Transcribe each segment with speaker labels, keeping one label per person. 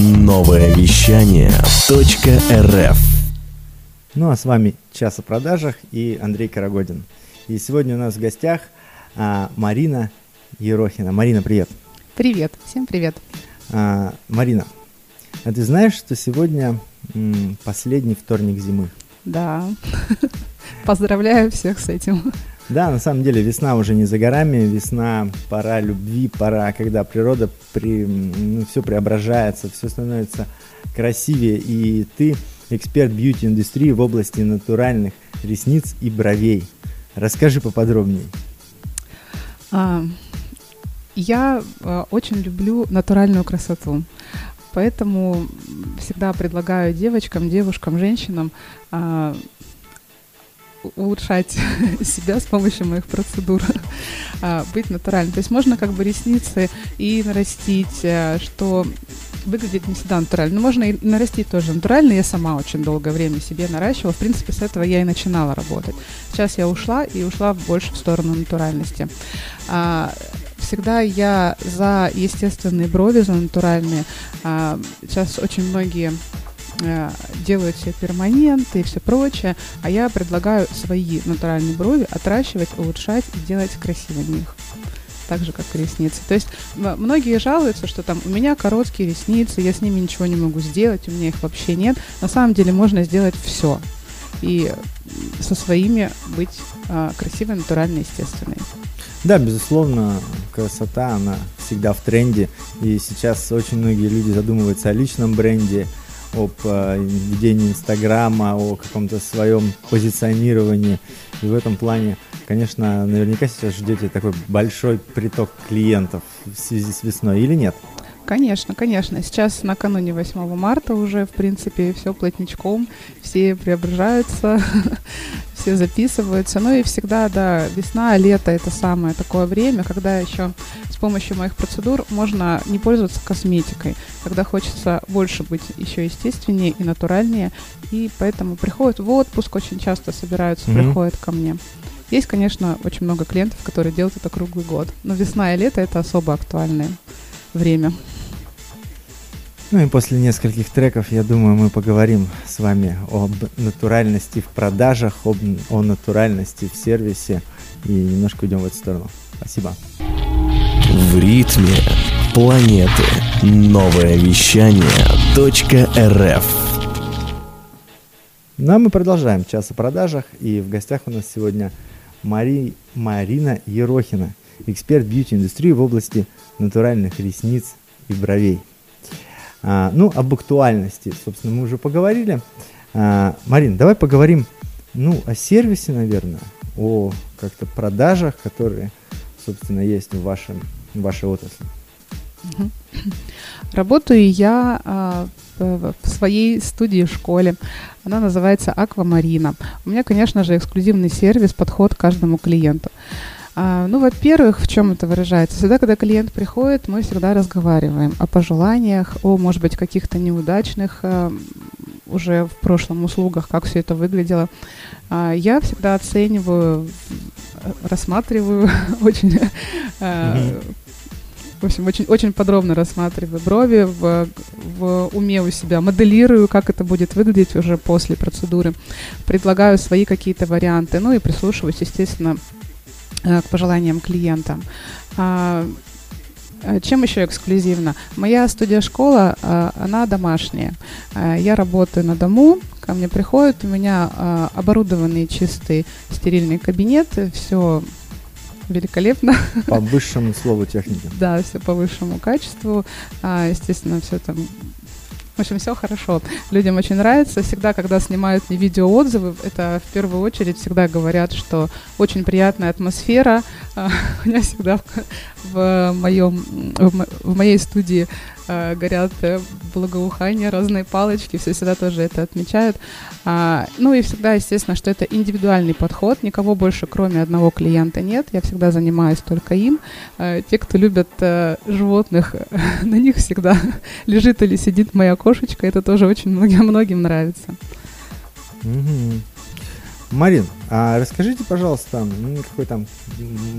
Speaker 1: Новое вещание .рф
Speaker 2: Ну а с вами «Час о продажах» и Андрей Карагодин. И сегодня у нас в гостях а, Марина Ерохина. Марина, привет.
Speaker 3: Привет, всем привет.
Speaker 2: А, Марина, а ты знаешь, что сегодня м, последний вторник зимы?
Speaker 3: Да, поздравляю всех с этим.
Speaker 2: Да, на самом деле весна уже не за горами, весна пора любви, пора, когда природа при, ну, все преображается, все становится красивее, и ты эксперт бьюти-индустрии в области натуральных ресниц и бровей. Расскажи поподробнее.
Speaker 3: А, я а, очень люблю натуральную красоту. Поэтому всегда предлагаю девочкам, девушкам, женщинам а, улучшать себя с помощью моих процедур, а, быть натуральным. То есть можно как бы ресницы и нарастить, э, что выглядит не всегда натурально. Но можно и нарастить тоже натурально. Я сама очень долгое время себе наращивала. В принципе, с этого я и начинала работать. Сейчас я ушла и ушла больше в сторону натуральности. А, всегда я за естественные брови, за натуральные. А, сейчас очень многие делают все перманенты и все прочее, а я предлагаю свои натуральные брови отращивать, улучшать и делать красивыми их так же, как и ресницы. То есть многие жалуются, что там у меня короткие ресницы, я с ними ничего не могу сделать, у меня их вообще нет. На самом деле можно сделать все. И со своими быть а, красивой, натуральной, естественной.
Speaker 2: Да, безусловно, красота, она всегда в тренде. И сейчас очень многие люди задумываются о личном бренде, об э, ведении Инстаграма, о каком-то своем позиционировании. И в этом плане, конечно, наверняка сейчас ждете такой большой приток клиентов в связи с весной или нет?
Speaker 3: Конечно, конечно. Сейчас накануне 8 марта уже, в принципе, все плотничком, все преображаются, все записываются. Ну и всегда, да, весна, лето – это самое такое время, когда еще с помощью моих процедур можно не пользоваться косметикой, когда хочется больше быть еще естественнее и натуральнее, и поэтому приходят в отпуск, очень часто собираются, mm-hmm. приходят ко мне. Есть, конечно, очень много клиентов, которые делают это круглый год, но весна и лето – это особо актуальное время.
Speaker 2: Ну и после нескольких треков, я думаю, мы поговорим с вами об натуральности в продажах, об, о натуральности в сервисе и немножко уйдем в эту сторону. Спасибо.
Speaker 1: В ритме планеты. Новое вещание .рф
Speaker 2: Ну а мы продолжаем час о продажах. И в гостях у нас сегодня Мари... Марина Ерохина, эксперт бьюти-индустрии в области натуральных ресниц и бровей. А, ну, об актуальности, собственно, мы уже поговорили. А, Марин, давай поговорим, ну, о сервисе, наверное, о как-то продажах, которые, собственно, есть в, вашем, в вашей отрасли.
Speaker 3: Работаю я а, в своей студии школе. Она называется Аквамарина. У меня, конечно же, эксклюзивный сервис, подход к каждому клиенту. А, ну, во-первых, в чем это выражается? Всегда, когда клиент приходит, мы всегда разговариваем о пожеланиях, о, может быть, каких-то неудачных а, уже в прошлом услугах, как все это выглядело. А, я всегда оцениваю, рассматриваю очень в общем, очень, очень подробно рассматриваю брови, в, в уме у себя моделирую, как это будет выглядеть уже после процедуры, предлагаю свои какие-то варианты, ну и прислушиваюсь, естественно, Э, к пожеланиям клиента. А, э, чем еще эксклюзивно? Моя студия-школа, э, она домашняя. Я работаю на дому, ко мне приходят, у меня оборудованный чистый стерильный кабинет, все великолепно.
Speaker 2: По высшему слову техники.
Speaker 3: Да, все по высшему качеству. А, естественно, все там общем, все хорошо. Людям очень нравится. Всегда, когда снимают видеоотзывы, это в первую очередь всегда говорят, что очень приятная атмосфера. А, у меня всегда в, в, моем, в моей студии э, горят э, благоухания, разные палочки, все всегда тоже это отмечают. А, ну и всегда, естественно, что это индивидуальный подход, никого больше, кроме одного клиента нет, я всегда занимаюсь только им. А, те, кто любят а, животных, на них всегда лежит или сидит моя кошечка, это тоже очень многим, многим нравится.
Speaker 2: Угу. Марин, а расскажите, пожалуйста, ну, какой там,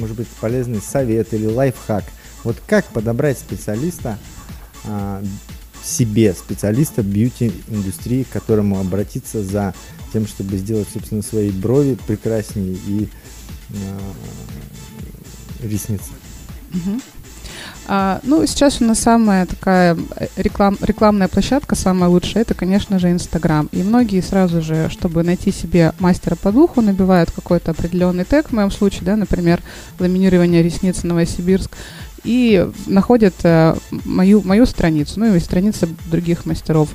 Speaker 2: может быть, полезный совет или лайфхак. Вот как подобрать специалиста, а, себе специалиста бьюти-индустрии, к которому обратиться за тем, чтобы сделать, собственно, свои брови прекраснее и э, ресницы.
Speaker 3: Мгм. А, ну, сейчас у нас самая такая э, реклам, рекламная площадка, самая лучшая, это, конечно же, Инстаграм. И многие сразу же, чтобы найти себе мастера по духу, набивают какой-то определенный тег, в моем случае, да, например, ламинирование ресниц Новосибирск, и находят э, мою, мою страницу, ну и страницы других мастеров.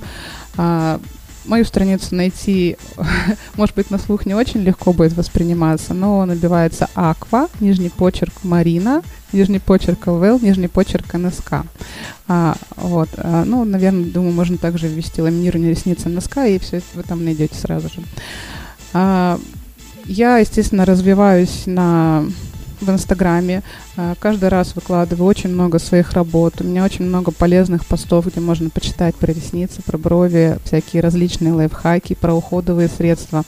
Speaker 3: А, мою страницу найти, может быть, на слух не очень легко будет восприниматься, но набивается Аква, нижний почерк Марина, нижний почерк ЛВЛ, нижний почерк НСК. А, вот, а, ну, наверное, думаю, можно также ввести ламинирование ресниц НСК, и все это вы там найдете сразу же. А, я, естественно, развиваюсь на в Инстаграме. А, Каждый раз выкладываю очень много своих работ. У меня очень много полезных постов, где можно почитать про ресницы, про брови, всякие различные лайфхаки, про уходовые средства.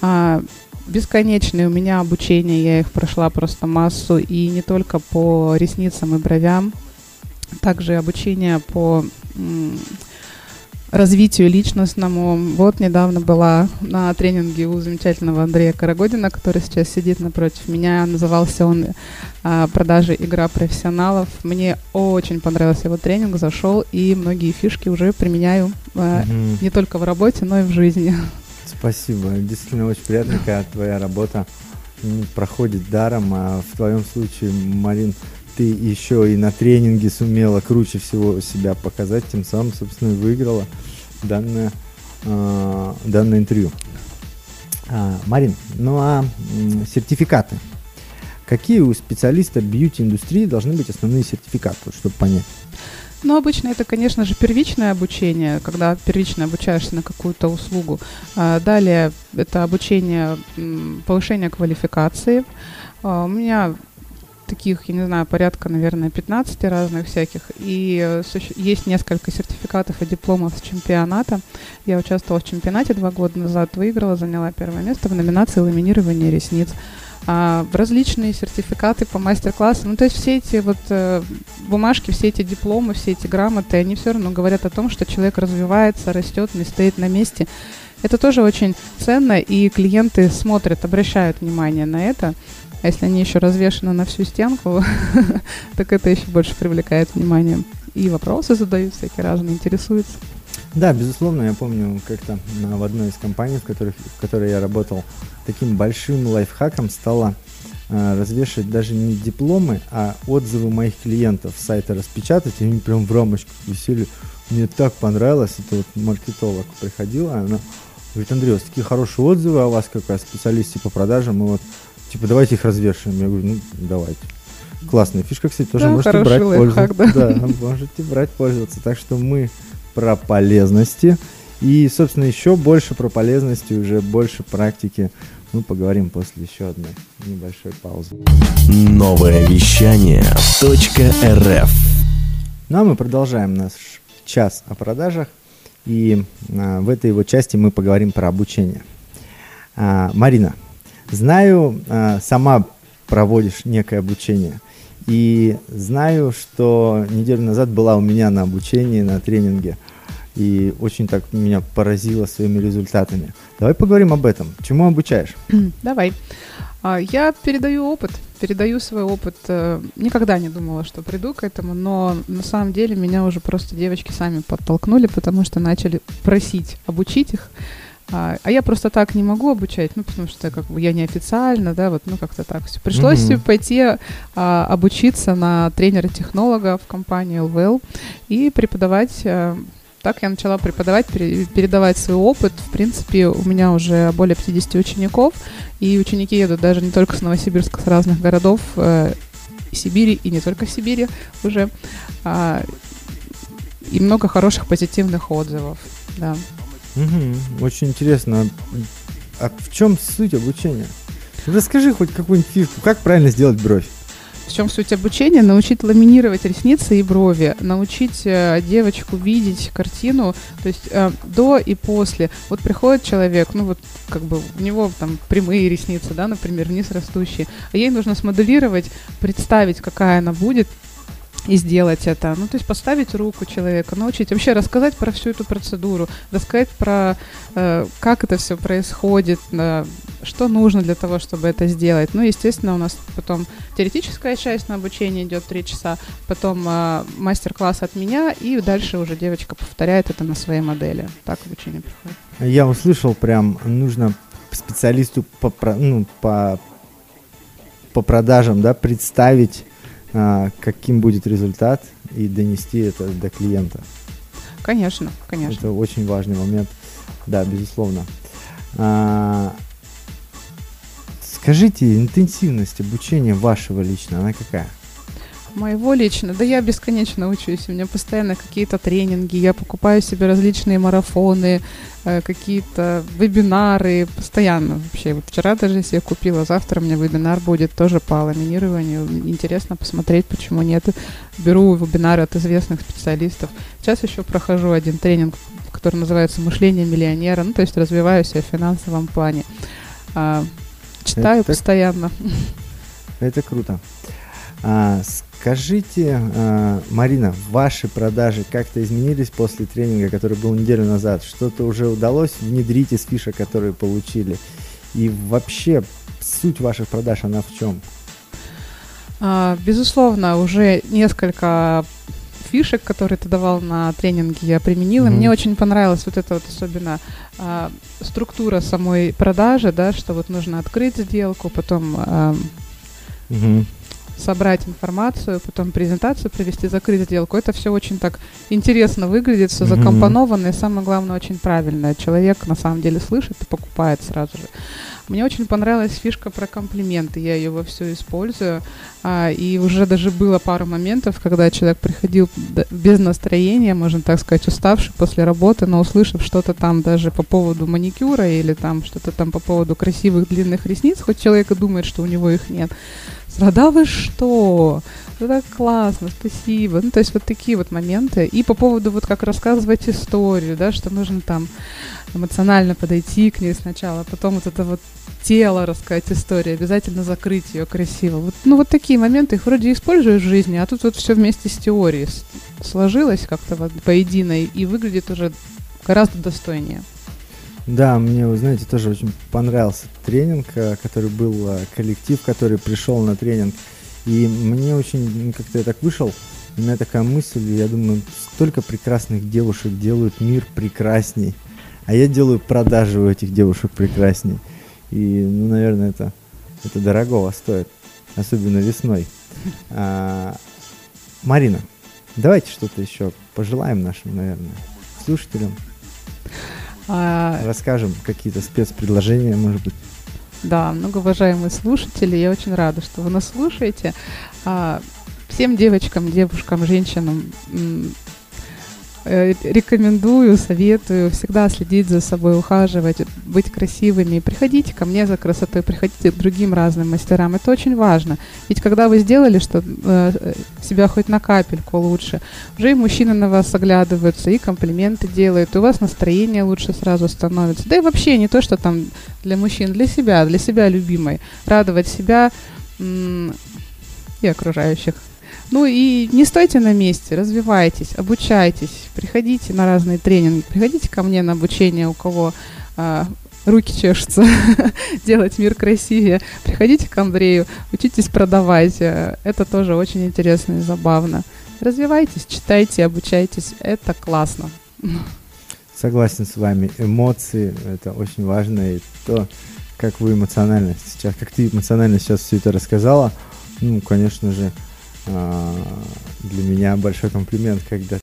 Speaker 3: А, Бесконечные у меня обучение, я их прошла просто массу, и не только по ресницам и бровям, также обучение по развитию личностному. Вот недавно была на тренинге у замечательного Андрея Карагодина, который сейчас сидит напротив меня. Назывался он а, «Продажи игра профессионалов». Мне очень понравился его тренинг, зашел, и многие фишки уже применяю а, не только в работе, но и в жизни.
Speaker 2: Спасибо. Действительно очень приятно, когда твоя работа проходит даром, а в твоем случае, Марин, ты еще и на тренинге сумела круче всего себя показать, тем самым, собственно, и выиграла данное, а, данное интервью. А, Марин, ну а сертификаты? Какие у специалиста бьюти-индустрии должны быть основные сертификаты, чтобы понять?
Speaker 3: Но обычно это, конечно же, первичное обучение, когда первично обучаешься на какую-то услугу. А, Далее это обучение, м, повышение квалификации. А, У меня таких, я не знаю, порядка, наверное, 15 разных всяких. И э, есть несколько сертификатов и дипломов с чемпионата. Я участвовала в чемпионате два года назад, выиграла, заняла первое место в номинации ламинирование ресниц. А, различные сертификаты по мастер-классам. Ну, то есть все эти вот э, бумажки, все эти дипломы, все эти грамоты, они все равно говорят о том, что человек развивается, растет, не стоит на месте. Это тоже очень ценно, и клиенты смотрят, обращают внимание на это. А если они еще развешаны на всю стенку, так это еще больше привлекает внимание. И вопросы задают всякие разные, интересуются.
Speaker 2: Да, безусловно, я помню как-то в одной из компаний, в, которых, в которой я работал, таким большим лайфхаком стало э, развешивать даже не дипломы, а отзывы моих клиентов с сайта распечатать, и они прям в рамочку висели. Мне так понравилось, это вот маркетолог приходила, она говорит, Андрей, у вас такие хорошие отзывы о вас, как о специалисте по продажам, и вот, типа, давайте их развешиваем. Я говорю, ну, давайте. Классная фишка, кстати, тоже
Speaker 3: Да,
Speaker 2: можете брать
Speaker 3: лайфхак,
Speaker 2: пользоваться.
Speaker 3: да.
Speaker 2: Да, можете брать пользоваться. Так что мы про полезности. И, собственно, еще больше про полезности, уже больше практики мы поговорим после еще одной небольшой паузы.
Speaker 1: Новое вещание .рф
Speaker 2: Ну а мы продолжаем наш час о продажах. И а, в этой его части мы поговорим про обучение. А, Марина, знаю, а, сама проводишь некое обучение. И знаю, что неделю назад была у меня на обучении, на тренинге. И очень так меня поразило своими результатами. Давай поговорим об этом. Чему обучаешь?
Speaker 3: Давай. А, Я передаю опыт, передаю свой опыт. Э, Никогда не думала, что приду к этому, но на самом деле меня уже просто девочки сами подтолкнули, потому что начали просить обучить их. А а я просто так не могу обучать, ну, потому что как бы я неофициально, да, вот, ну, как-то так все. Пришлось
Speaker 2: Мгм.
Speaker 3: пойти а, обучиться на тренера-технолога в компании LVL и преподавать э, так я начала преподавать, пере- передавать свой опыт. В принципе, у меня уже более 50 учеников, и ученики едут даже не только с Новосибирска, с разных городов э, Сибири, и не только Сибири уже. А, и много хороших позитивных отзывов. Да.
Speaker 2: Мгм, Очень интересно. А в чем суть обучения? Расскажи хоть какую-нибудь фишку, как правильно сделать бровь.
Speaker 3: В чем суть обучения? Научить ламинировать ресницы и брови, научить э, девочку видеть картину, то есть э, до и после. Вот приходит человек, ну вот как бы у него там прямые ресницы, да, например, вниз растущие, а ей нужно смоделировать, представить, какая она будет, и сделать это. Ну, то есть поставить руку человека, научить, вообще рассказать про всю эту процедуру, рассказать про э, как это все происходит, э, что нужно для того, чтобы это сделать. Ну, естественно, у нас потом теоретическая часть на обучение идет три часа, потом э, мастер-класс от меня, и дальше уже девочка повторяет это на своей модели. Так обучение проходит.
Speaker 2: Я услышал прям, нужно специалисту по, ну, по, по продажам, да, представить каким будет результат и донести это до клиента.
Speaker 3: Конечно, конечно.
Speaker 2: Это очень важный момент, да, безусловно. А, скажите, интенсивность обучения вашего лично, она какая?
Speaker 3: Моего лично, да я бесконечно учусь, у меня постоянно какие-то тренинги, я покупаю себе различные марафоны, э, какие-то вебинары, постоянно вообще. Вот вчера даже себе купила, завтра у меня вебинар будет тоже по ламинированию. Интересно посмотреть, почему нет. Беру вебинары от известных специалистов. Сейчас еще прохожу один тренинг, который называется «Мышление миллионера», ну то есть развиваюсь в финансовом плане. А, читаю это, постоянно.
Speaker 2: Это круто. А, Скажите, э, Марина, ваши продажи как-то изменились после тренинга, который был неделю назад? Что-то уже удалось внедрить из фишек, которые получили? И вообще суть ваших продаж, она в чем?
Speaker 3: А, безусловно, уже несколько фишек, которые ты давал на тренинге, я применила. Mm-hmm. Мне очень понравилась вот эта вот особенно а, структура самой продажи, да, что вот нужно открыть сделку, потом а, mm-hmm собрать информацию, потом презентацию провести, закрыть сделку. Это все очень так интересно выглядит, все mm-hmm. закомпоновано и самое главное очень правильно. Человек на самом деле слышит и покупает сразу же. Мне очень понравилась фишка про комплименты, я ее во все использую. А, и уже даже было пару моментов, когда человек приходил без настроения, можно так сказать, уставший после работы, но услышав что-то там даже по поводу маникюра или там что-то там по поводу красивых длинных ресниц, хоть человек и думает, что у него их нет, да вы что? Ну так классно, спасибо. Ну, то есть вот такие вот моменты. И по поводу вот как рассказывать историю, да, что нужно там эмоционально подойти к ней сначала, а потом вот это вот тело рассказать историю, обязательно закрыть ее красиво. Вот, ну вот такие моменты, их вроде используешь в жизни, а тут вот все вместе с теорией сложилось как-то вот поедино и выглядит уже гораздо достойнее.
Speaker 2: Да, мне, вы знаете, тоже очень понравился тренинг, э, который был, э, коллектив, который пришел на тренинг. И мне очень, как-то я так вышел, у меня такая мысль, я думаю, столько прекрасных девушек делают мир прекрасней, а я делаю продажи у этих девушек прекрасней. И, ну, наверное, это, это дорогого стоит, особенно весной. А, Марина, давайте что-то еще пожелаем нашим, наверное, слушателям. А... Расскажем какие-то спецпредложения, может быть.
Speaker 3: Да, многоуважаемые слушатели, я очень рада, что вы нас слушаете. А, всем девочкам, девушкам, женщинам рекомендую, советую всегда следить за собой, ухаживать, быть красивыми. Приходите ко мне за красотой, приходите к другим разным мастерам. Это очень важно. Ведь когда вы сделали что э, себя хоть на капельку лучше, уже и мужчины на вас оглядываются, и комплименты делают, и у вас настроение лучше сразу становится. Да и вообще не то, что там для мужчин, для себя, для себя любимой. Радовать себя и окружающих. Ну и не стойте на месте, развивайтесь, обучайтесь, приходите на разные тренинги, приходите ко мне на обучение, у кого а, руки чешутся, делать мир красивее. Приходите к Андрею, учитесь продавать. Это тоже очень интересно и забавно. Развивайтесь, читайте, обучайтесь. Это классно.
Speaker 2: Согласен с вами. Эмоции – это очень важно. И то, как вы эмоционально сейчас, как ты эмоционально сейчас все это рассказала, ну, конечно же, для меня большой комплимент, когда